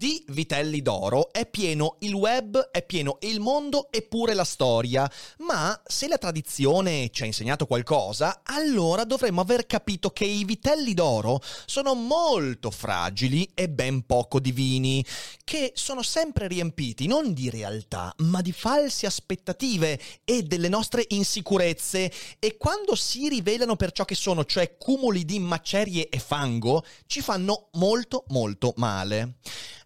Di vitelli d'oro è pieno il web, è pieno il mondo e pure la storia. Ma se la tradizione ci ha insegnato qualcosa, allora dovremmo aver capito che i vitelli d'oro sono molto fragili e ben poco divini, che sono sempre riempiti non di realtà, ma di false aspettative e delle nostre insicurezze. E quando si rivelano per ciò che sono, cioè cumuli di macerie e fango, ci fanno molto molto male.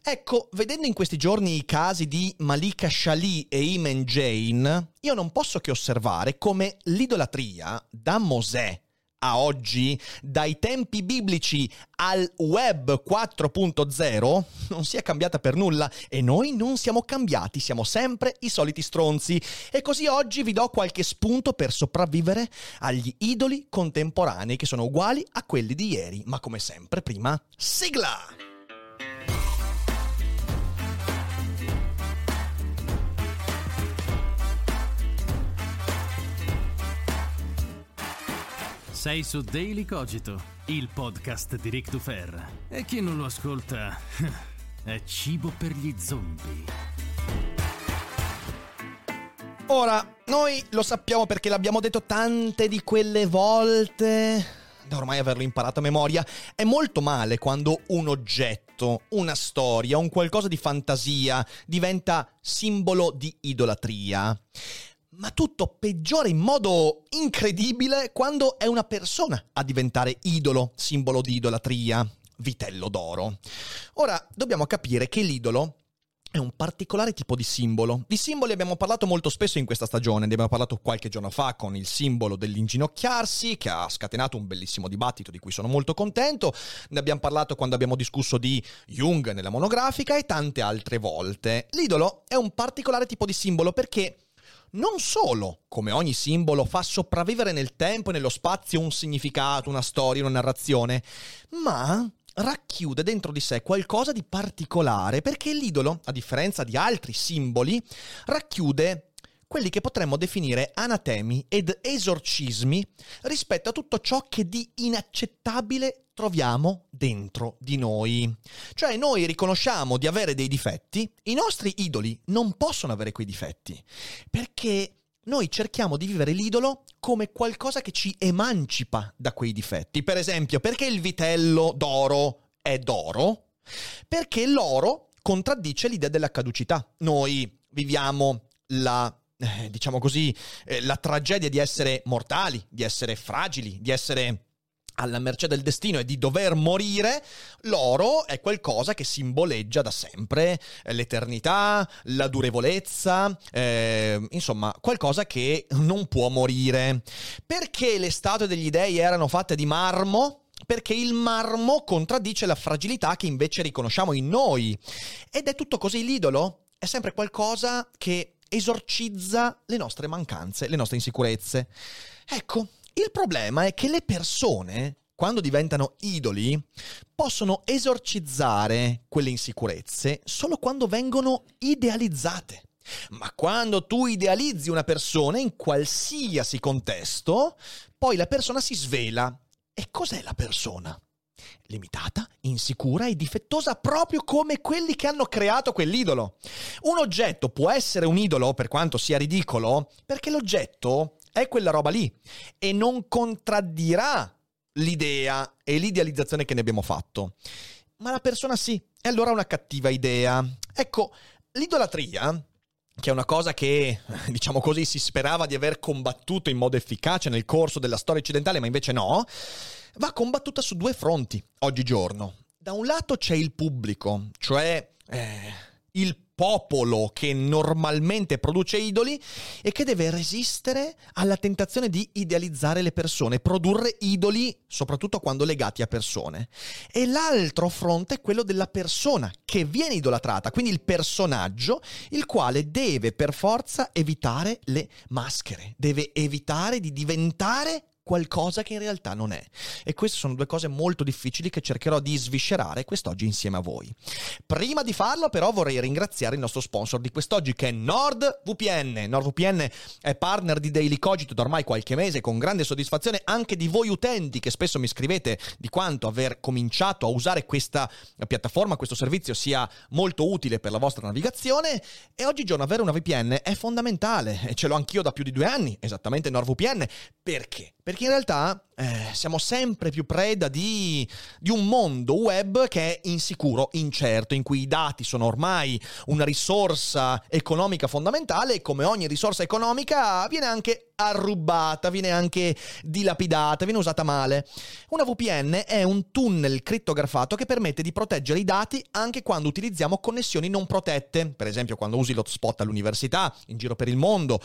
Ecco, vedendo in questi giorni i casi di Malika Shali e Iman Jane, io non posso che osservare come l'idolatria da Mosè a oggi, dai tempi biblici al web 4.0, non sia cambiata per nulla e noi non siamo cambiati, siamo sempre i soliti stronzi. E così oggi vi do qualche spunto per sopravvivere agli idoli contemporanei che sono uguali a quelli di ieri, ma come sempre prima, sigla! Sei su Daily Cogito, il podcast di Rick Dufer. E chi non lo ascolta è cibo per gli zombie. Ora, noi lo sappiamo perché l'abbiamo detto tante di quelle volte, da ormai averlo imparato a memoria, è molto male quando un oggetto, una storia, un qualcosa di fantasia diventa simbolo di idolatria. Ma tutto peggiora in modo incredibile quando è una persona a diventare idolo, simbolo di idolatria, vitello d'oro. Ora, dobbiamo capire che l'idolo è un particolare tipo di simbolo. Di simboli abbiamo parlato molto spesso in questa stagione, ne abbiamo parlato qualche giorno fa con il simbolo dell'inginocchiarsi, che ha scatenato un bellissimo dibattito di cui sono molto contento, ne abbiamo parlato quando abbiamo discusso di Jung nella monografica e tante altre volte. L'idolo è un particolare tipo di simbolo perché non solo, come ogni simbolo, fa sopravvivere nel tempo e nello spazio un significato, una storia, una narrazione, ma racchiude dentro di sé qualcosa di particolare, perché l'idolo, a differenza di altri simboli, racchiude quelli che potremmo definire anatemi ed esorcismi rispetto a tutto ciò che di inaccettabile troviamo dentro di noi. Cioè noi riconosciamo di avere dei difetti, i nostri idoli non possono avere quei difetti, perché noi cerchiamo di vivere l'idolo come qualcosa che ci emancipa da quei difetti. Per esempio, perché il vitello d'oro è d'oro? Perché l'oro contraddice l'idea della caducità. Noi viviamo la eh, diciamo così, eh, la tragedia di essere mortali, di essere fragili, di essere alla mercé del destino e di dover morire, l'oro è qualcosa che simboleggia da sempre eh, l'eternità, la durevolezza, eh, insomma, qualcosa che non può morire. Perché le statue degli dei erano fatte di marmo? Perché il marmo contraddice la fragilità che invece riconosciamo in noi. Ed è tutto così l'idolo? È sempre qualcosa che esorcizza le nostre mancanze, le nostre insicurezze. Ecco, il problema è che le persone, quando diventano idoli, possono esorcizzare quelle insicurezze solo quando vengono idealizzate. Ma quando tu idealizzi una persona in qualsiasi contesto, poi la persona si svela. E cos'è la persona? Limitata, insicura e difettosa proprio come quelli che hanno creato quell'idolo. Un oggetto può essere un idolo per quanto sia ridicolo perché l'oggetto è quella roba lì e non contraddirà l'idea e l'idealizzazione che ne abbiamo fatto. Ma la persona sì, e allora una cattiva idea. Ecco, l'idolatria che è una cosa che, diciamo così, si sperava di aver combattuto in modo efficace nel corso della storia occidentale, ma invece no, va combattuta su due fronti oggigiorno. Da un lato c'è il pubblico, cioè eh, il popolo che normalmente produce idoli e che deve resistere alla tentazione di idealizzare le persone, produrre idoli soprattutto quando legati a persone. E l'altro fronte è quello della persona che viene idolatrata, quindi il personaggio, il quale deve per forza evitare le maschere, deve evitare di diventare qualcosa che in realtà non è. E queste sono due cose molto difficili che cercherò di sviscerare quest'oggi insieme a voi. Prima di farlo però vorrei ringraziare il nostro sponsor di quest'oggi che è NordVPN. NordVPN è partner di Daily Cogito da ormai qualche mese con grande soddisfazione anche di voi utenti che spesso mi scrivete di quanto aver cominciato a usare questa piattaforma, questo servizio sia molto utile per la vostra navigazione e oggigiorno avere una VPN è fondamentale e ce l'ho anch'io da più di due anni, esattamente NordVPN. Perché? Perché in realtà eh, siamo sempre più preda di, di, un mondo web che è insicuro, incerto, in cui i dati sono ormai una risorsa economica fondamentale e come ogni risorsa economica viene anche arrubata, viene anche dilapidata, viene usata male. Una VPN è un tunnel crittografato che permette di proteggere i dati anche quando utilizziamo connessioni non protette, per esempio quando usi l'hotspot all'università, in giro per il mondo,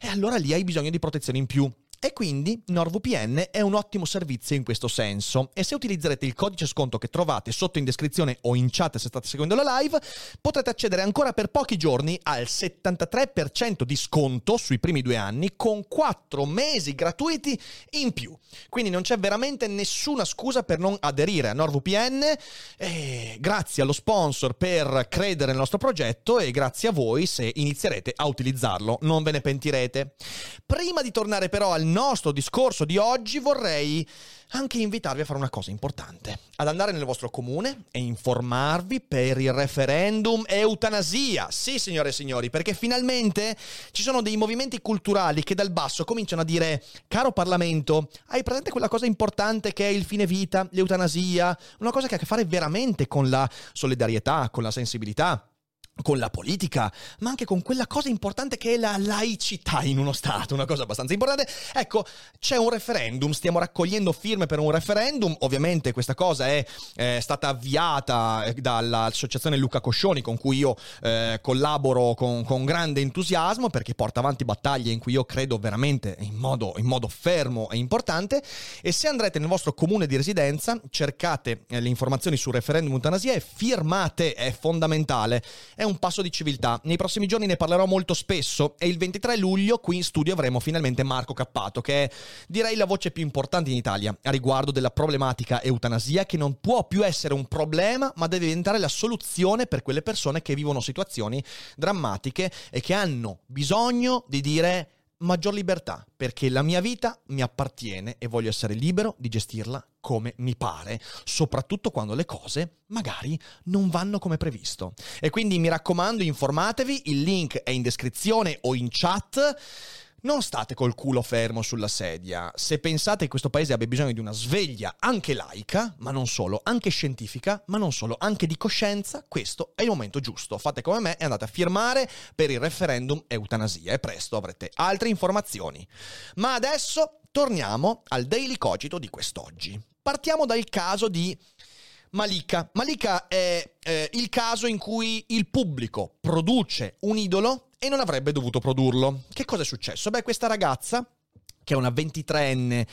e allora lì hai bisogno di protezione in più. E quindi NordVPN è un ottimo servizio in questo senso e se utilizzerete il codice sconto che trovate sotto in descrizione o in chat se state seguendo la live, potrete accedere ancora per pochi giorni al 73% di sconto sui primi due anni con 4 mesi gratuiti in più. Quindi non c'è veramente nessuna scusa per non aderire a NordVPN. E grazie allo sponsor per credere nel nostro progetto e grazie a voi se inizierete a utilizzarlo, non ve ne pentirete. Prima di tornare però al nostro discorso di oggi vorrei anche invitarvi a fare una cosa importante, ad andare nel vostro comune e informarvi per il referendum eutanasia. Sì, signore e signori, perché finalmente ci sono dei movimenti culturali che dal basso cominciano a dire, caro Parlamento, hai presente quella cosa importante che è il fine vita, l'eutanasia, una cosa che ha a che fare veramente con la solidarietà, con la sensibilità? Con la politica, ma anche con quella cosa importante che è la laicità in uno Stato, una cosa abbastanza importante. Ecco, c'è un referendum, stiamo raccogliendo firme per un referendum, ovviamente questa cosa è, è stata avviata eh, dall'associazione Luca Coscioni con cui io eh, collaboro con, con, grande entusiasmo perché porta avanti battaglie in cui io credo veramente in modo, in modo fermo e importante e se andrete nel vostro comune di residenza cercate eh, le informazioni sul referendum eutanasia e firmate, è fondamentale. È un passo di civiltà. Nei prossimi giorni ne parlerò molto spesso e il 23 luglio qui in studio avremo finalmente Marco Cappato, che è direi la voce più importante in Italia a riguardo della problematica eutanasia che non può più essere un problema, ma deve diventare la soluzione per quelle persone che vivono situazioni drammatiche e che hanno bisogno di dire maggior libertà, perché la mia vita mi appartiene e voglio essere libero di gestirla come mi pare, soprattutto quando le cose magari non vanno come previsto. E quindi mi raccomando, informatevi, il link è in descrizione o in chat. Non state col culo fermo sulla sedia. Se pensate che questo paese abbia bisogno di una sveglia anche laica, ma non solo, anche scientifica, ma non solo, anche di coscienza, questo è il momento giusto. Fate come me e andate a firmare per il referendum eutanasia e presto avrete altre informazioni. Ma adesso torniamo al daily cogito di quest'oggi. Partiamo dal caso di Malika. Malika è eh, il caso in cui il pubblico produce un idolo e non avrebbe dovuto produrlo. Che cosa è successo? Beh, questa ragazza che è una 23enne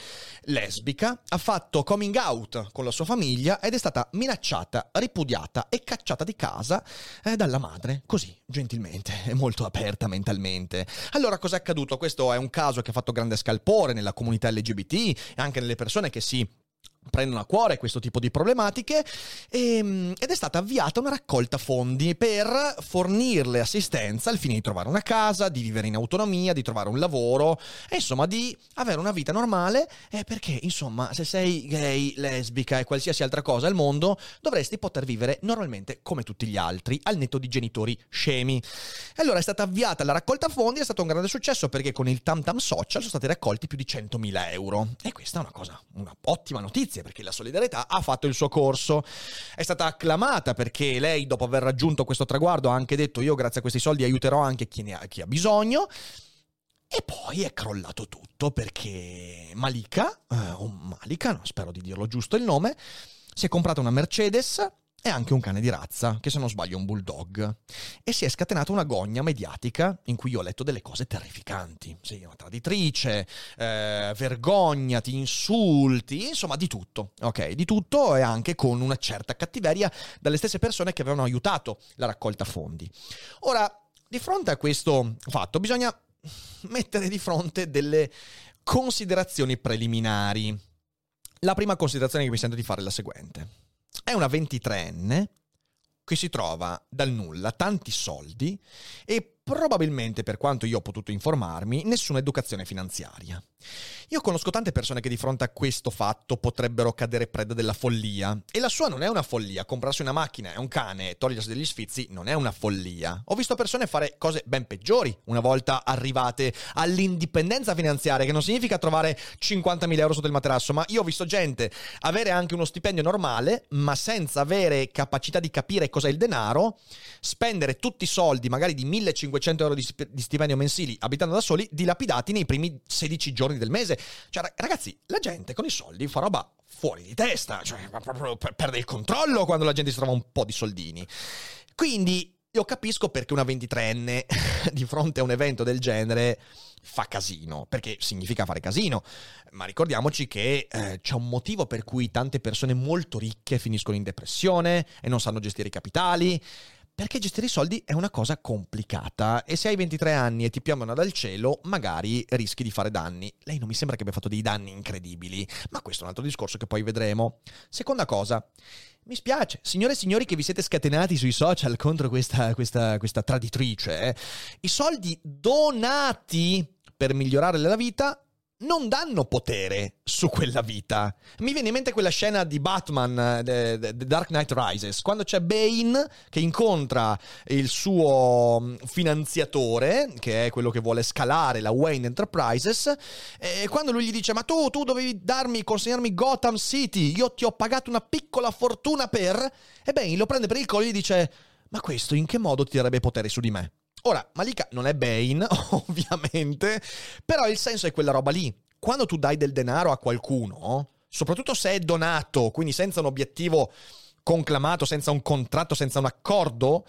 lesbica, ha fatto coming out con la sua famiglia ed è stata minacciata, ripudiata e cacciata di casa eh, dalla madre, così, gentilmente e molto aperta mentalmente. Allora, cosa è accaduto? Questo è un caso che ha fatto grande scalpore nella comunità LGBT e anche nelle persone che si prendono a cuore questo tipo di problematiche e, ed è stata avviata una raccolta fondi per fornirle assistenza al fine di trovare una casa, di vivere in autonomia, di trovare un lavoro e insomma di avere una vita normale eh, perché insomma se sei gay, lesbica e qualsiasi altra cosa al mondo dovresti poter vivere normalmente come tutti gli altri al netto di genitori scemi. E allora è stata avviata la raccolta fondi, è stato un grande successo perché con il Tam Tam Social sono stati raccolti più di 100.000 euro e questa è una cosa, una ottima notizia perché la solidarietà ha fatto il suo corso. È stata acclamata perché lei dopo aver raggiunto questo traguardo ha anche detto io grazie a questi soldi aiuterò anche chi, ha, chi ha bisogno. E poi è crollato tutto perché Malika, eh, o Malika, no, spero di dirlo giusto il nome, si è comprata una Mercedes e anche un cane di razza, che se non sbaglio è un bulldog. E si è scatenata una gogna mediatica in cui io ho letto delle cose terrificanti. Sei una traditrice, eh, vergognati, insulti, insomma di tutto. Ok, di tutto e anche con una certa cattiveria dalle stesse persone che avevano aiutato la raccolta fondi. Ora, di fronte a questo fatto bisogna mettere di fronte delle considerazioni preliminari. La prima considerazione che mi sento di fare è la seguente. È una 23enne che si trova dal nulla tanti soldi e probabilmente, per quanto io ho potuto informarmi, nessuna educazione finanziaria. Io conosco tante persone che di fronte a questo fatto potrebbero cadere preda della follia. E la sua non è una follia. Comprarsi una macchina e un cane e togliersi degli sfizi non è una follia. Ho visto persone fare cose ben peggiori una volta arrivate all'indipendenza finanziaria, che non significa trovare 50.000 euro sotto il materasso, ma io ho visto gente avere anche uno stipendio normale, ma senza avere capacità di capire cos'è il denaro, spendere tutti i soldi, magari di 1500 euro di, stipendio mensili, abitando da soli, dilapidati nei primi 16 giorni del mese. Cioè, ragazzi, la gente con i soldi fa roba fuori di testa, cioè perde il controllo quando la gente si trova un po' di soldini. Quindi io capisco perché una 23enne di fronte a un evento del genere fa casino, perché significa fare casino, ma ricordiamoci che eh, c'è un motivo per cui tante persone molto ricche finiscono in depressione e non sanno gestire i capitali, perché gestire i soldi è una cosa complicata e se hai 23 anni e ti piombano dal cielo, magari rischi di fare danni. Lei non mi sembra che abbia fatto dei danni incredibili, ma questo è un altro discorso che poi vedremo. Seconda cosa, mi spiace, signore e signori che vi siete scatenati sui social contro questa, questa, questa traditrice, eh? i soldi donati per migliorare la vita non danno potere su quella vita. Mi viene in mente quella scena di Batman, The, The Dark Knight Rises, quando c'è Bane che incontra il suo mm, finanziatore, che è quello che vuole scalare la Wayne Enterprises, e quando lui gli dice, ma tu, tu dovevi darmi, consegnarmi Gotham City, io ti ho pagato una piccola fortuna per... E Bane lo prende per il collo e gli dice, ma questo in che modo ti darebbe potere su di me? Ora, Malika non è Bane, ovviamente, però il senso è quella roba lì. Quando tu dai del denaro a qualcuno, soprattutto se è donato, quindi senza un obiettivo conclamato, senza un contratto, senza un accordo,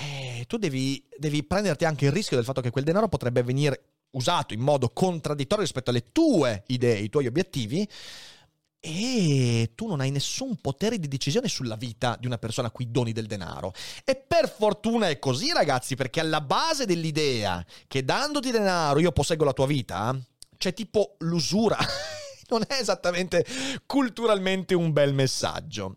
eh, tu devi, devi prenderti anche il rischio del fatto che quel denaro potrebbe venire usato in modo contraddittorio rispetto alle tue idee, i tuoi obiettivi, e tu non hai nessun potere di decisione sulla vita di una persona a cui doni del denaro. E per fortuna è così, ragazzi, perché alla base dell'idea che dandoti denaro io posseggo la tua vita, c'è tipo l'usura. non è esattamente culturalmente un bel messaggio.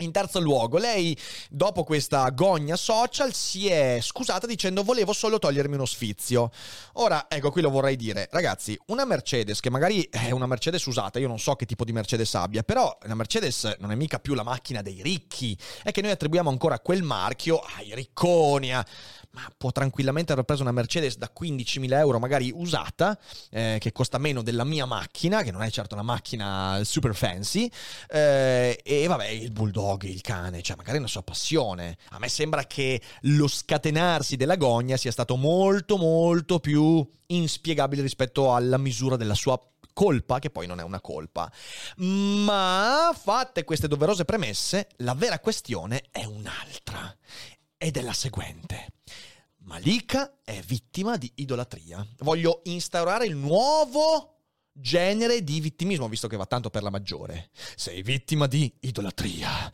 In terzo luogo, lei, dopo questa gogna social, si è scusata dicendo volevo solo togliermi uno sfizio. Ora, ecco, qui lo vorrei dire. Ragazzi, una Mercedes, che magari è una Mercedes usata, io non so che tipo di Mercedes abbia, però la Mercedes non è mica più la macchina dei ricchi. È che noi attribuiamo ancora quel marchio ai ricconi, a ma può tranquillamente aver preso una Mercedes da 15.000 euro, magari usata, eh, che costa meno della mia macchina, che non è certo una macchina super fancy, eh, e vabbè, il bulldog, il cane, cioè magari è una sua passione. A me sembra che lo scatenarsi della gogna sia stato molto molto più inspiegabile rispetto alla misura della sua colpa, che poi non è una colpa. Ma fatte queste doverose premesse, la vera questione è un'altra ed è la seguente. Malika è vittima di idolatria. Voglio instaurare il nuovo genere di vittimismo, visto che va tanto per la maggiore. Sei vittima di idolatria.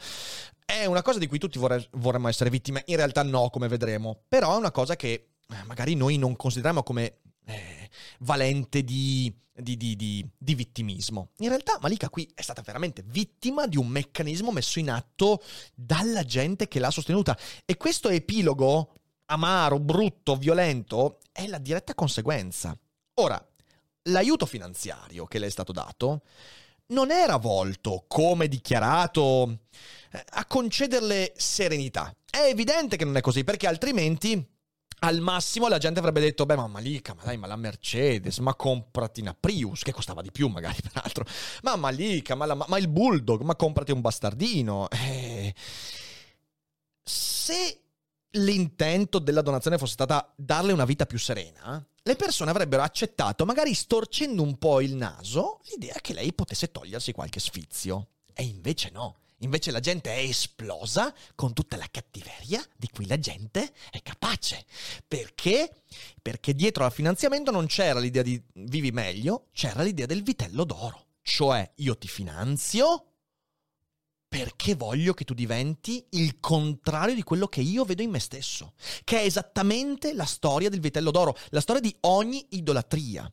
È una cosa di cui tutti vorre- vorremmo essere vittime, in realtà no, come vedremo, però è una cosa che eh, magari noi non consideriamo come eh, valente di, di, di, di, di vittimismo. In realtà Malika qui è stata veramente vittima di un meccanismo messo in atto dalla gente che l'ha sostenuta. E questo epilogo amaro, brutto, violento è la diretta conseguenza. Ora, l'aiuto finanziario che le è stato dato non era volto, come dichiarato, eh, a concederle serenità. È evidente che non è così, perché altrimenti al massimo la gente avrebbe detto, beh, ma Malika, ma dai, ma la Mercedes, ma comprati una Prius, che costava di più magari, peraltro. Ma Malika, ma, la, ma il Bulldog, ma comprati un bastardino. Eh, se l'intento della donazione fosse stata darle una vita più serena, le persone avrebbero accettato, magari storcendo un po' il naso, l'idea che lei potesse togliersi qualche sfizio. E invece no. Invece la gente è esplosa con tutta la cattiveria di cui la gente è capace. Perché? Perché dietro al finanziamento non c'era l'idea di vivi meglio, c'era l'idea del vitello d'oro. Cioè io ti finanzio perché voglio che tu diventi il contrario di quello che io vedo in me stesso, che è esattamente la storia del vitello d'oro, la storia di ogni idolatria.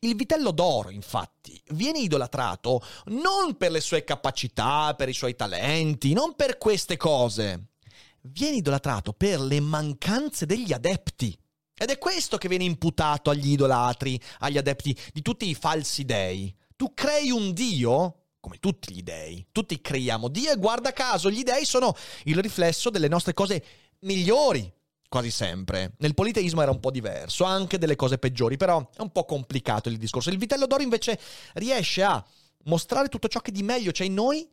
Il vitello d'oro, infatti, viene idolatrato non per le sue capacità, per i suoi talenti, non per queste cose. Viene idolatrato per le mancanze degli adepti. Ed è questo che viene imputato agli idolatri, agli adepti di tutti i falsi dei. Tu crei un dio come tutti gli dei. Tutti creiamo Dio e guarda caso, gli dei sono il riflesso delle nostre cose migliori, quasi sempre. Nel politeismo era un po' diverso, anche delle cose peggiori, però è un po' complicato il discorso. Il vitello d'oro invece riesce a mostrare tutto ciò che di meglio c'è in noi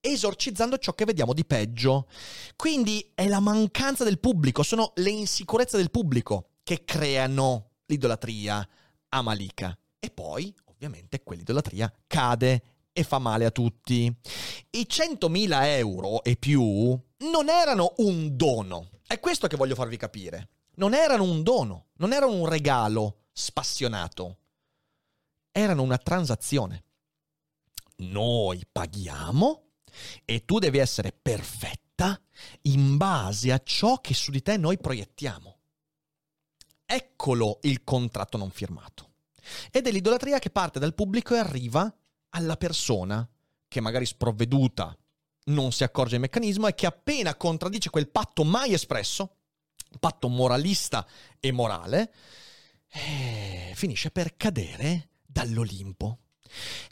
esorcizzando ciò che vediamo di peggio. Quindi è la mancanza del pubblico, sono le insicurezze del pubblico che creano l'idolatria a Malika. E poi, ovviamente, quell'idolatria cade e fa male a tutti. I 100.000 euro e più non erano un dono. È questo che voglio farvi capire. Non erano un dono, non erano un regalo spassionato. Erano una transazione. Noi paghiamo e tu devi essere perfetta in base a ciò che su di te noi proiettiamo. Eccolo il contratto non firmato. Ed è l'idolatria che parte dal pubblico e arriva alla persona che magari sprovveduta non si accorge del meccanismo e che appena contraddice quel patto mai espresso, patto moralista e morale, eh, finisce per cadere dall'Olimpo.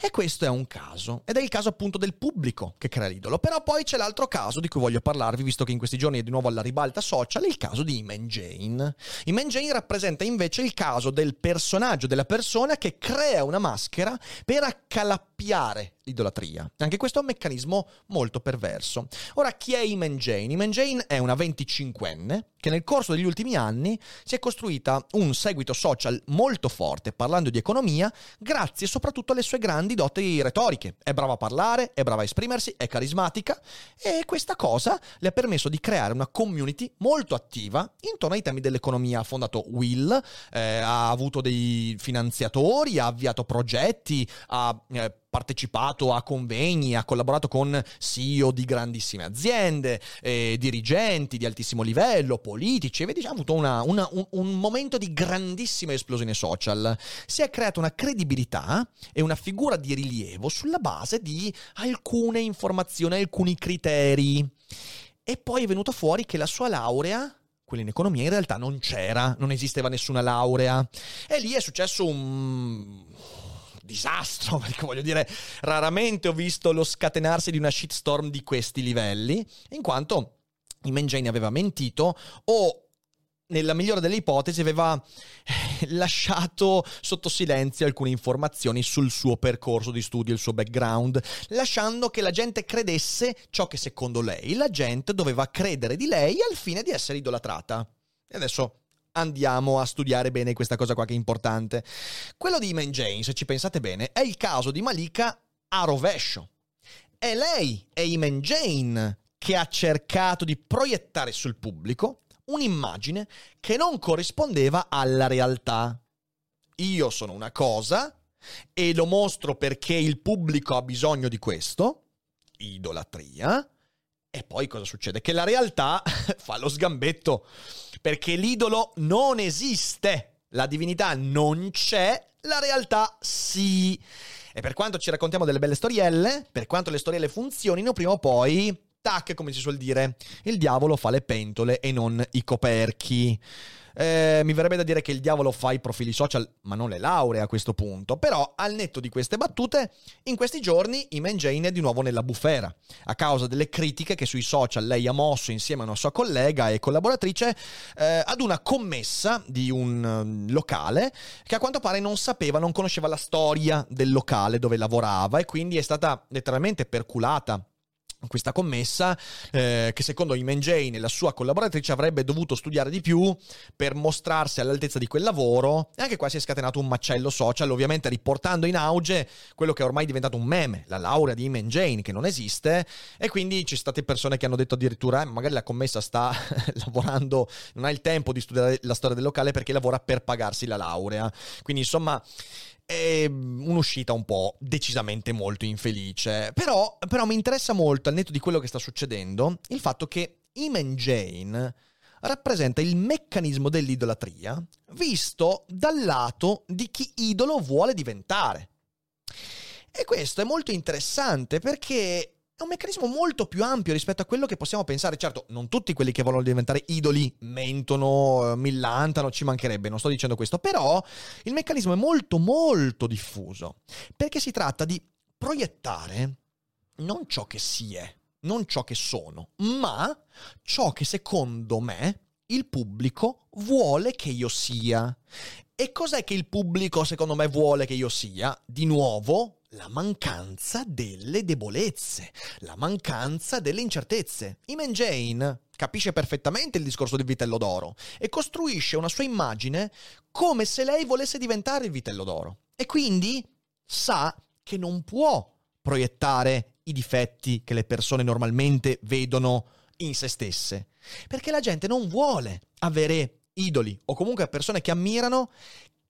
E questo è un caso, ed è il caso appunto del pubblico che crea l'idolo. Però poi c'è l'altro caso di cui voglio parlarvi, visto che in questi giorni è di nuovo alla ribalta social, il caso di Iman Jane. Iman Jane rappresenta invece il caso del personaggio, della persona che crea una maschera per accalappiare l'idolatria. Anche questo è un meccanismo molto perverso. Ora, chi è Iman Jane? Iman Jane è una 25enne che nel corso degli ultimi anni si è costruita un seguito social molto forte parlando di economia, grazie soprattutto alle sue grandi doti retoriche. È brava a parlare, è brava a esprimersi, è carismatica e questa cosa le ha permesso di creare una community molto attiva intorno ai temi dell'economia. Ha fondato Will, eh, ha avuto dei finanziatori, ha avviato progetti, ha eh, partecipato a convegni, ha collaborato con CEO di grandissime aziende, eh, dirigenti di altissimo livello, politici, e ha avuto una, una, un, un momento di grandissima esplosione social. Si è creata una credibilità e una figura di rilievo sulla base di alcune informazioni, alcuni criteri. E poi è venuto fuori che la sua laurea quella in economia in realtà non c'era, non esisteva nessuna laurea. E lì è successo un disastro, perché voglio dire, raramente ho visto lo scatenarsi di una shitstorm di questi livelli, in quanto Iman Jane aveva mentito o nella migliore delle ipotesi aveva eh, lasciato sotto silenzio alcune informazioni sul suo percorso di studio, il suo background, lasciando che la gente credesse ciò che secondo lei la gente doveva credere di lei al fine di essere idolatrata. E adesso andiamo a studiare bene questa cosa qua che è importante. Quello di Iman Jane, se ci pensate bene, è il caso di Malika a rovescio. È lei, è Iman Jane, che ha cercato di proiettare sul pubblico un'immagine che non corrispondeva alla realtà. Io sono una cosa e lo mostro perché il pubblico ha bisogno di questo, idolatria, e poi cosa succede? Che la realtà fa lo sgambetto, perché l'idolo non esiste. La divinità non c'è, la realtà sì. E per quanto ci raccontiamo delle belle storielle, per quanto le storielle funzionino, prima o poi tac, come si suol dire, il diavolo fa le pentole e non i coperchi. Eh, mi verrebbe da dire che il diavolo fa i profili social, ma non le lauree a questo punto. Però, al netto di queste battute, in questi giorni Iman Jane è di nuovo nella bufera, a causa delle critiche che sui social lei ha mosso insieme a una sua collega e collaboratrice eh, ad una commessa di un uh, locale che a quanto pare non sapeva, non conosceva la storia del locale dove lavorava e quindi è stata letteralmente perculata questa commessa eh, che secondo Iman Jane e la sua collaboratrice avrebbe dovuto studiare di più per mostrarsi all'altezza di quel lavoro e anche qua si è scatenato un macello social ovviamente riportando in auge quello che è ormai diventato un meme la laurea di Iman Jane che non esiste e quindi ci sono state persone che hanno detto addirittura eh, magari la commessa sta lavorando non ha il tempo di studiare la storia del locale perché lavora per pagarsi la laurea quindi insomma è un'uscita un po' decisamente molto infelice. Però, però mi interessa molto, al netto di quello che sta succedendo, il fatto che Iman Jane rappresenta il meccanismo dell'idolatria visto dal lato di chi idolo vuole diventare. E questo è molto interessante perché è un meccanismo molto più ampio rispetto a quello che possiamo pensare. Certo, non tutti quelli che vogliono diventare idoli mentono, eh, millantano, ci mancherebbe, non sto dicendo questo, però il meccanismo è molto molto diffuso, perché si tratta di proiettare non ciò che si è, non ciò che sono, ma ciò che secondo me il pubblico vuole che io sia. E cos'è che il pubblico secondo me vuole che io sia? Di nuovo, la mancanza delle debolezze, la mancanza delle incertezze. Iman Jane capisce perfettamente il discorso del vitello d'oro e costruisce una sua immagine come se lei volesse diventare il vitello d'oro. E quindi sa che non può proiettare i difetti che le persone normalmente vedono in se stesse, perché la gente non vuole avere idoli o comunque persone che ammirano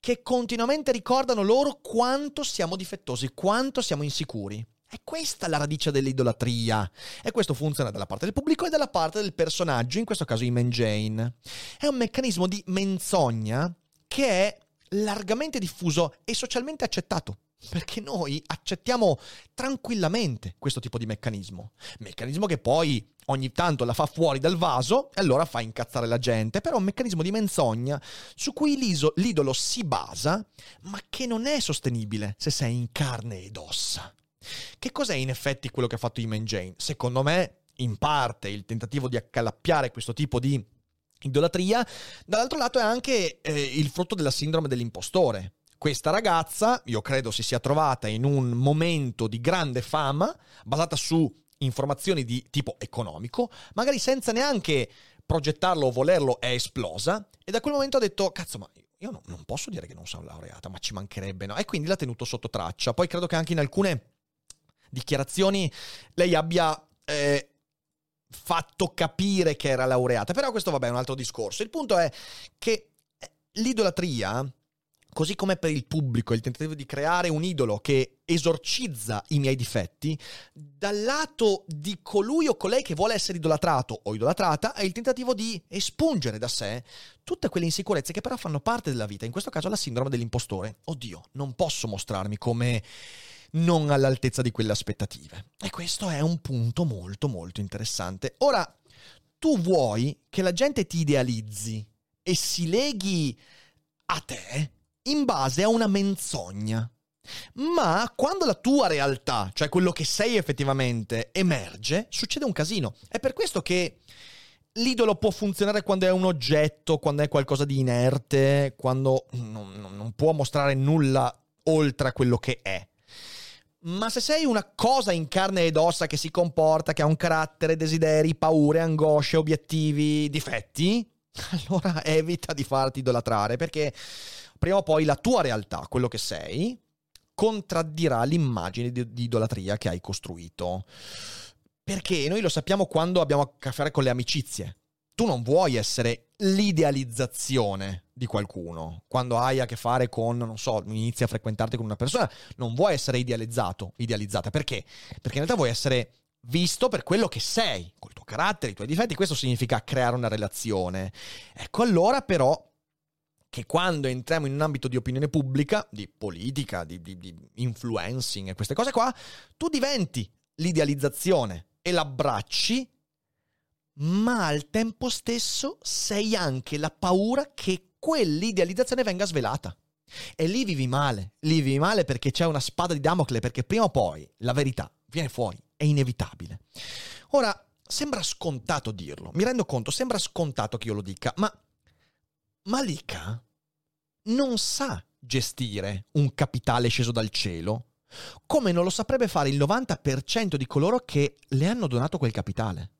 che continuamente ricordano loro quanto siamo difettosi, quanto siamo insicuri. È questa la radice dell'idolatria. E questo funziona dalla parte del pubblico e dalla parte del personaggio, in questo caso Iman Jane. È un meccanismo di menzogna che è largamente diffuso e socialmente accettato. Perché noi accettiamo tranquillamente questo tipo di meccanismo. Meccanismo che poi ogni tanto la fa fuori dal vaso e allora fa incazzare la gente. Però è un meccanismo di menzogna su cui l'idolo si basa, ma che non è sostenibile se sei in carne ed ossa. Che cos'è in effetti quello che ha fatto Iman Jane? Secondo me, in parte, il tentativo di accalappiare questo tipo di idolatria, dall'altro lato è anche eh, il frutto della sindrome dell'impostore. Questa ragazza, io credo si sia trovata in un momento di grande fama, basata su informazioni di tipo economico, magari senza neanche progettarlo o volerlo, è esplosa e da quel momento ha detto, cazzo, ma io no, non posso dire che non sono laureata, ma ci mancherebbe, no? E quindi l'ha tenuto sotto traccia. Poi credo che anche in alcune dichiarazioni lei abbia... Eh, fatto capire che era laureata, però questo vabbè è un altro discorso. Il punto è che l'idolatria così come per il pubblico, il tentativo di creare un idolo che esorcizza i miei difetti, dal lato di colui o colei che vuole essere idolatrato o idolatrata è il tentativo di espungere da sé tutte quelle insicurezze che però fanno parte della vita, in questo caso la sindrome dell'impostore. Oddio, non posso mostrarmi come non all'altezza di quelle aspettative. E questo è un punto molto molto interessante. Ora, tu vuoi che la gente ti idealizzi e si leghi a te? In base a una menzogna. Ma quando la tua realtà, cioè quello che sei effettivamente, emerge, succede un casino. È per questo che l'idolo può funzionare quando è un oggetto, quando è qualcosa di inerte, quando non, non può mostrare nulla oltre a quello che è. Ma se sei una cosa in carne ed ossa che si comporta, che ha un carattere, desideri, paure, angosce, obiettivi, difetti, allora evita di farti idolatrare perché prima o poi la tua realtà, quello che sei, contraddirà l'immagine di, di idolatria che hai costruito. Perché noi lo sappiamo quando abbiamo a che fare con le amicizie. Tu non vuoi essere l'idealizzazione di qualcuno. Quando hai a che fare con, non so, inizi a frequentarti con una persona, non vuoi essere idealizzato, idealizzata. Perché? Perché in realtà vuoi essere visto per quello che sei, col tuo carattere, i tuoi difetti. Questo significa creare una relazione. Ecco allora però che quando entriamo in un ambito di opinione pubblica, di politica, di, di, di influencing e queste cose qua, tu diventi l'idealizzazione e l'abbracci, ma al tempo stesso sei anche la paura che quell'idealizzazione venga svelata. E lì vivi male, lì vivi male perché c'è una spada di Damocle, perché prima o poi la verità viene fuori, è inevitabile. Ora, sembra scontato dirlo, mi rendo conto, sembra scontato che io lo dica, ma Malika non sa gestire un capitale sceso dal cielo, come non lo saprebbe fare il 90% di coloro che le hanno donato quel capitale.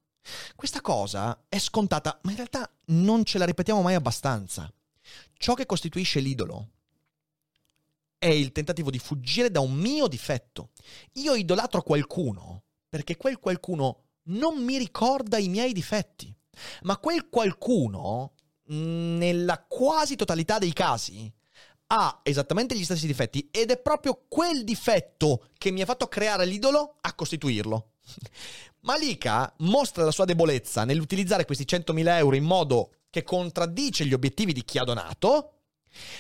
Questa cosa è scontata, ma in realtà non ce la ripetiamo mai abbastanza. Ciò che costituisce l'idolo è il tentativo di fuggire da un mio difetto. Io idolatro qualcuno perché quel qualcuno non mi ricorda i miei difetti, ma quel qualcuno, nella quasi totalità dei casi, ha esattamente gli stessi difetti ed è proprio quel difetto che mi ha fatto creare l'idolo a costituirlo. Malika mostra la sua debolezza nell'utilizzare questi 100.000 euro in modo che contraddice gli obiettivi di chi ha donato,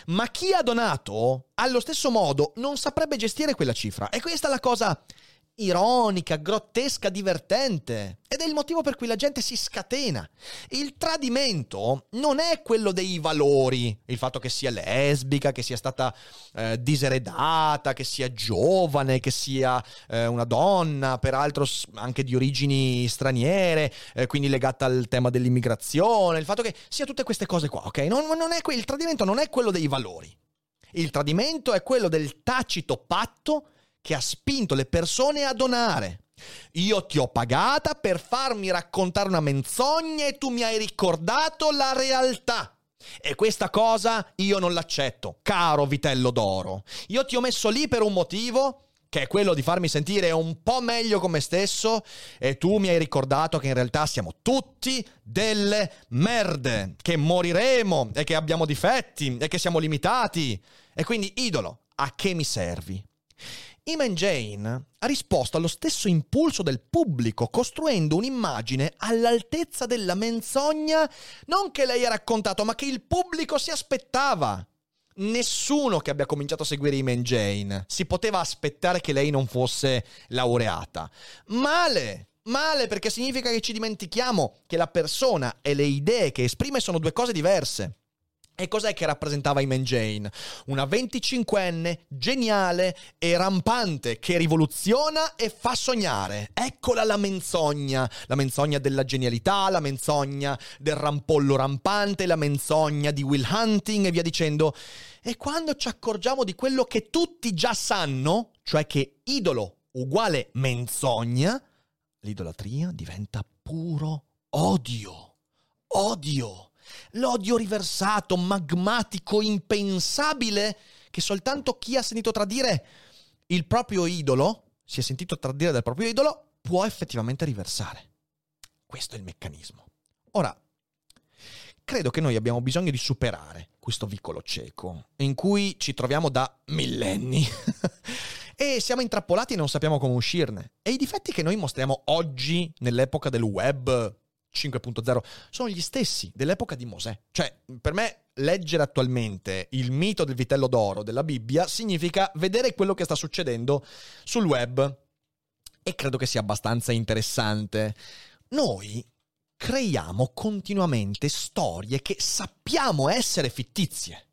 ma chi ha donato, allo stesso modo, non saprebbe gestire quella cifra. E questa è la cosa ironica, grottesca, divertente. Ed è il motivo per cui la gente si scatena. Il tradimento non è quello dei valori, il fatto che sia lesbica, che sia stata eh, diseredata, che sia giovane, che sia eh, una donna, peraltro anche di origini straniere, eh, quindi legata al tema dell'immigrazione, il fatto che sia tutte queste cose qua, ok? Non, non que- il tradimento non è quello dei valori. Il tradimento è quello del tacito patto che ha spinto le persone a donare. Io ti ho pagata per farmi raccontare una menzogna e tu mi hai ricordato la realtà. E questa cosa io non l'accetto, caro vitello d'oro. Io ti ho messo lì per un motivo che è quello di farmi sentire un po' meglio con me stesso e tu mi hai ricordato che in realtà siamo tutti delle merde, che moriremo e che abbiamo difetti e che siamo limitati. E quindi, idolo, a che mi servi? Iman Jane ha risposto allo stesso impulso del pubblico, costruendo un'immagine all'altezza della menzogna non che lei ha raccontato, ma che il pubblico si aspettava. Nessuno che abbia cominciato a seguire Iman Jane si poteva aspettare che lei non fosse laureata. Male! Male perché significa che ci dimentichiamo che la persona e le idee che esprime sono due cose diverse. E cos'è che rappresentava Iman Jane? Una 25enne geniale e rampante che rivoluziona e fa sognare. Eccola la menzogna, la menzogna della genialità, la menzogna del rampollo rampante, la menzogna di Will Hunting e via dicendo. E quando ci accorgiamo di quello che tutti già sanno, cioè che idolo uguale menzogna, l'idolatria diventa puro odio. Odio l'odio riversato, magmatico, impensabile, che soltanto chi ha sentito tradire il proprio idolo, si è sentito tradire dal proprio idolo, può effettivamente riversare. Questo è il meccanismo. Ora, credo che noi abbiamo bisogno di superare questo vicolo cieco, in cui ci troviamo da millenni. e siamo intrappolati e non sappiamo come uscirne. E i difetti che noi mostriamo oggi, nell'epoca del web, 5.0 sono gli stessi dell'epoca di Mosè. Cioè, per me leggere attualmente il mito del vitello d'oro della Bibbia significa vedere quello che sta succedendo sul web e credo che sia abbastanza interessante. Noi creiamo continuamente storie che sappiamo essere fittizie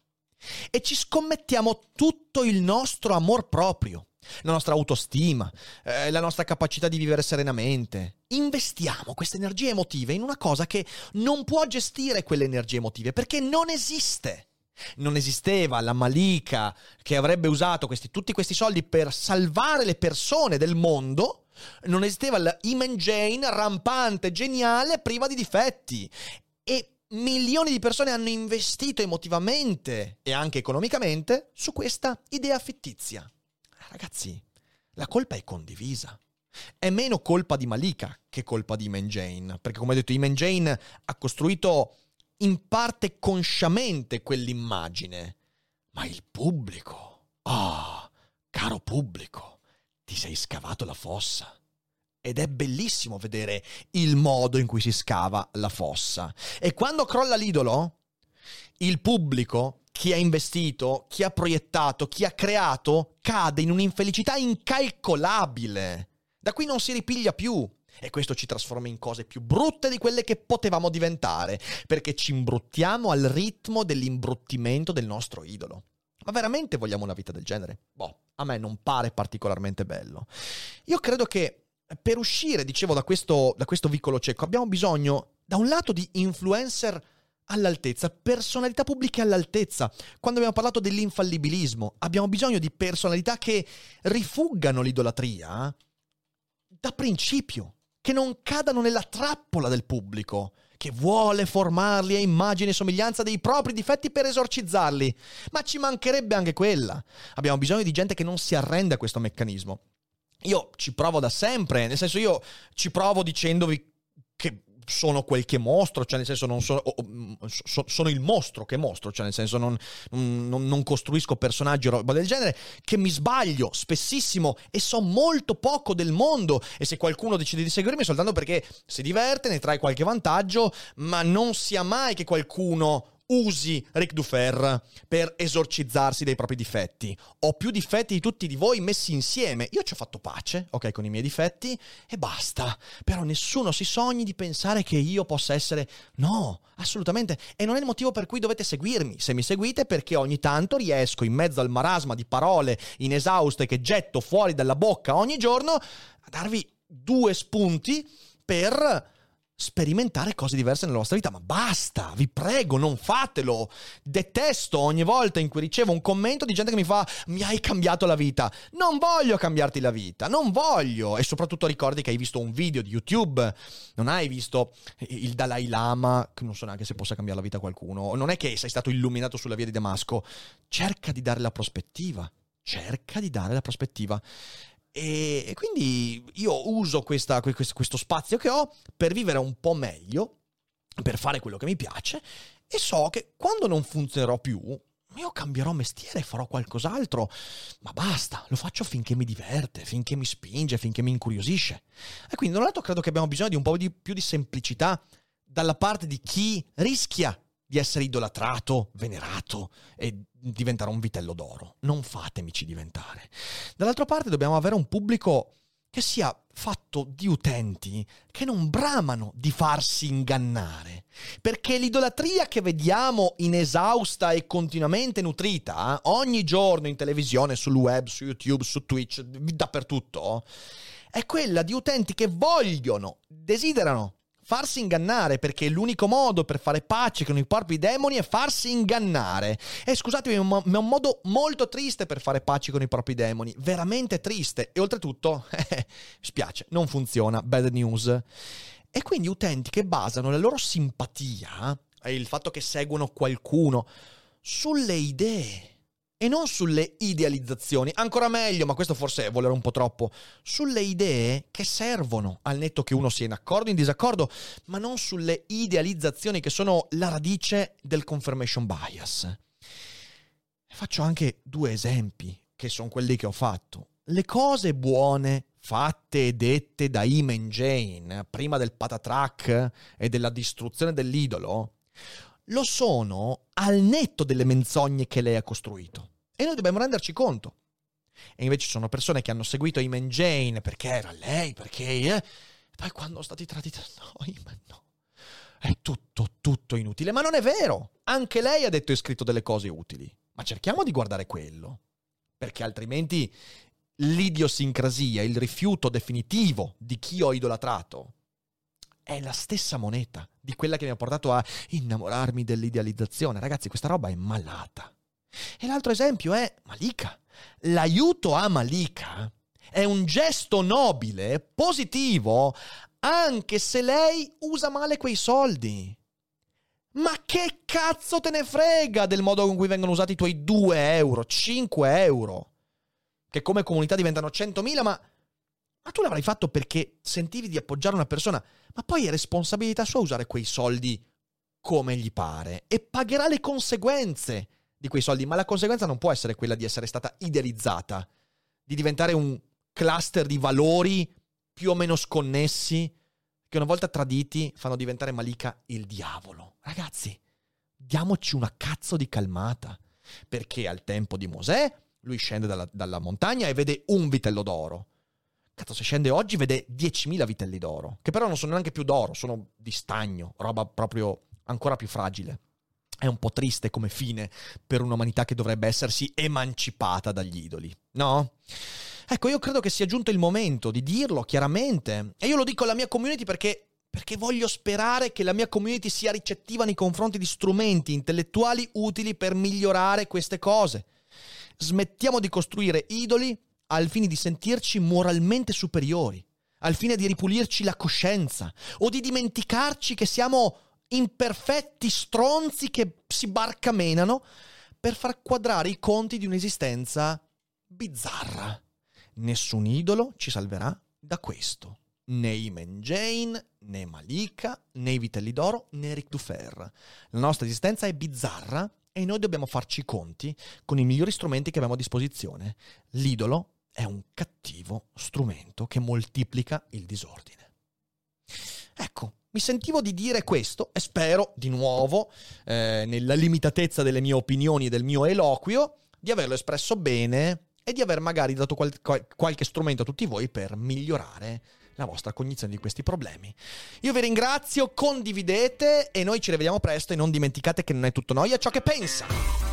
e ci scommettiamo tutto il nostro amor proprio la nostra autostima, eh, la nostra capacità di vivere serenamente. Investiamo queste energie emotive in una cosa che non può gestire quelle energie emotive perché non esiste. Non esisteva la Malika che avrebbe usato questi, tutti questi soldi per salvare le persone del mondo. Non esisteva la Iman Jane rampante, geniale, priva di difetti. E milioni di persone hanno investito emotivamente e anche economicamente su questa idea fittizia. Ragazzi, la colpa è condivisa. È meno colpa di Malika che colpa di Iman Jane, perché come ho detto Iman Jane ha costruito in parte consciamente quell'immagine, ma il pubblico, ah, oh, caro pubblico, ti sei scavato la fossa. Ed è bellissimo vedere il modo in cui si scava la fossa. E quando crolla l'idolo, Il pubblico, chi ha investito, chi ha proiettato, chi ha creato, cade in un'infelicità incalcolabile. Da qui non si ripiglia più. E questo ci trasforma in cose più brutte di quelle che potevamo diventare, perché ci imbruttiamo al ritmo dell'imbruttimento del nostro idolo. Ma veramente vogliamo una vita del genere? Boh, a me non pare particolarmente bello. Io credo che per uscire, dicevo, da questo, da questo vicolo cieco, abbiamo bisogno, da un lato, di influencer all'altezza, personalità pubbliche all'altezza. Quando abbiamo parlato dell'infallibilismo, abbiamo bisogno di personalità che rifuggano l'idolatria da principio, che non cadano nella trappola del pubblico, che vuole formarli a immagine e somiglianza dei propri difetti per esorcizzarli. Ma ci mancherebbe anche quella. Abbiamo bisogno di gente che non si arrende a questo meccanismo. Io ci provo da sempre, nel senso io ci provo dicendovi che sono quel che mostro, cioè nel senso non sono, mm, so, sono il mostro che mostro, cioè nel senso non, non, non, costruisco personaggi o roba del genere, che mi sbaglio spessissimo e so molto poco del mondo. E se qualcuno decide di seguirmi soltanto perché si diverte, ne trae qualche vantaggio, ma non sia mai che qualcuno usi Ric Dufer per esorcizzarsi dei propri difetti. Ho più difetti di tutti di voi messi insieme. Io ci ho fatto pace, ok, con i miei difetti e basta. Però nessuno si sogni di pensare che io possa essere... No, assolutamente. E non è il motivo per cui dovete seguirmi. Se mi seguite perché ogni tanto riesco in mezzo al marasma di parole inesauste che getto fuori dalla bocca ogni giorno a darvi due spunti per sperimentare cose diverse nella vostra vita, ma basta, vi prego, non fatelo. Detesto ogni volta in cui ricevo un commento di gente che mi fa mi hai cambiato la vita. Non voglio cambiarti la vita, non voglio. E soprattutto ricordi che hai visto un video di YouTube, non hai visto il Dalai Lama, che non so neanche se possa cambiare la vita a qualcuno, non è che sei stato illuminato sulla via di Damasco. Cerca di dare la prospettiva, cerca di dare la prospettiva. E, quindi io uso questa, questo spazio che ho per vivere un po' meglio, per fare quello che mi piace e so che quando non funzionerò più, io cambierò mestiere, farò qualcos'altro, ma basta, lo faccio finché mi diverte, finché mi spinge, finché mi incuriosisce. E quindi da un lato credo che abbiamo bisogno di un po' di, più di semplicità dalla parte di chi rischia di essere idolatrato, venerato e diventare un vitello d'oro. Non fatemici diventare. Dall'altra parte dobbiamo avere un pubblico che sia fatto di utenti che non bramano di farsi ingannare. Perché l'idolatria che vediamo inesausta e continuamente nutrita ogni giorno in televisione, sul web, su YouTube, su Twitch, dappertutto, è quella di utenti che vogliono, desiderano farsi ingannare, perché l'unico modo per fare pace con i propri demoni è farsi ingannare. E scusatemi, ma è un modo molto triste per fare pace con i propri demoni, veramente triste. E oltretutto, eh, spiace, non funziona, bad news. E quindi utenti che basano la loro simpatia, e il fatto che seguono qualcuno, sulle idee e non sulle idealizzazioni, ancora meglio, ma questo forse è volere un po' troppo, sulle idee che servono al netto che uno sia in accordo o in disaccordo, ma non sulle idealizzazioni che sono la radice del confirmation bias. Faccio anche due esempi, che sono quelli che ho fatto. Le cose buone fatte e dette da Iman Jane prima del patatrack e della distruzione dell'idolo, lo sono al netto delle menzogne che lei ha costruito. E noi dobbiamo renderci conto. E invece ci sono persone che hanno seguito Iman Jane perché era lei, perché... Eh? Poi quando sono stati traditi... No, Iman no. È tutto, tutto inutile. Ma non è vero. Anche lei ha detto e scritto delle cose utili. Ma cerchiamo di guardare quello. Perché altrimenti l'idiosincrasia, il rifiuto definitivo di chi ho idolatrato, è la stessa moneta di quella che mi ha portato a innamorarmi dell'idealizzazione. Ragazzi, questa roba è malata. E l'altro esempio è Malika. L'aiuto a Malika è un gesto nobile, positivo, anche se lei usa male quei soldi. Ma che cazzo te ne frega del modo con cui vengono usati i tuoi 2 euro, 5 euro? Che come comunità diventano 100.000, ma, ma tu l'avrai fatto perché sentivi di appoggiare una persona, ma poi è responsabilità sua usare quei soldi come gli pare e pagherà le conseguenze di quei soldi, ma la conseguenza non può essere quella di essere stata idealizzata, di diventare un cluster di valori più o meno sconnessi che una volta traditi fanno diventare Malika il diavolo. Ragazzi, diamoci una cazzo di calmata. Perché al tempo di Mosè lui scende dalla, dalla montagna e vede un vitello d'oro. Cazzo, se scende oggi vede 10.000 vitelli d'oro, che però non sono neanche più d'oro, sono di stagno, roba proprio ancora più fragile. È un po' triste come fine per un'umanità che dovrebbe essersi emancipata dagli idoli, no? Ecco, io credo che sia giunto il momento di dirlo chiaramente. E io lo dico alla mia community perché perché voglio sperare che la mia community sia ricettiva nei confronti di strumenti intellettuali utili per migliorare queste cose. Smettiamo di costruire idoli al fine di sentirci moralmente superiori, al fine di ripulirci la coscienza o di dimenticarci che siamo imperfetti stronzi che si barcamenano per far quadrare i conti di un'esistenza bizzarra. Nessun idolo ci salverà da questo. Né Imen Jane, né Malika, né i Vitelli d'Oro, né Rick Dufer. La nostra esistenza è bizzarra e noi dobbiamo farci i conti con i migliori strumenti che abbiamo a disposizione. L'idolo è un cattivo strumento che moltiplica il disordine. Mi sentivo di dire questo e spero di nuovo, eh, nella limitatezza delle mie opinioni e del mio eloquio, di averlo espresso bene e di aver magari dato qual- qual- qualche strumento a tutti voi per migliorare la vostra cognizione di questi problemi. Io vi ringrazio, condividete e noi ci rivediamo presto e non dimenticate che non è tutto noia ciò che pensa.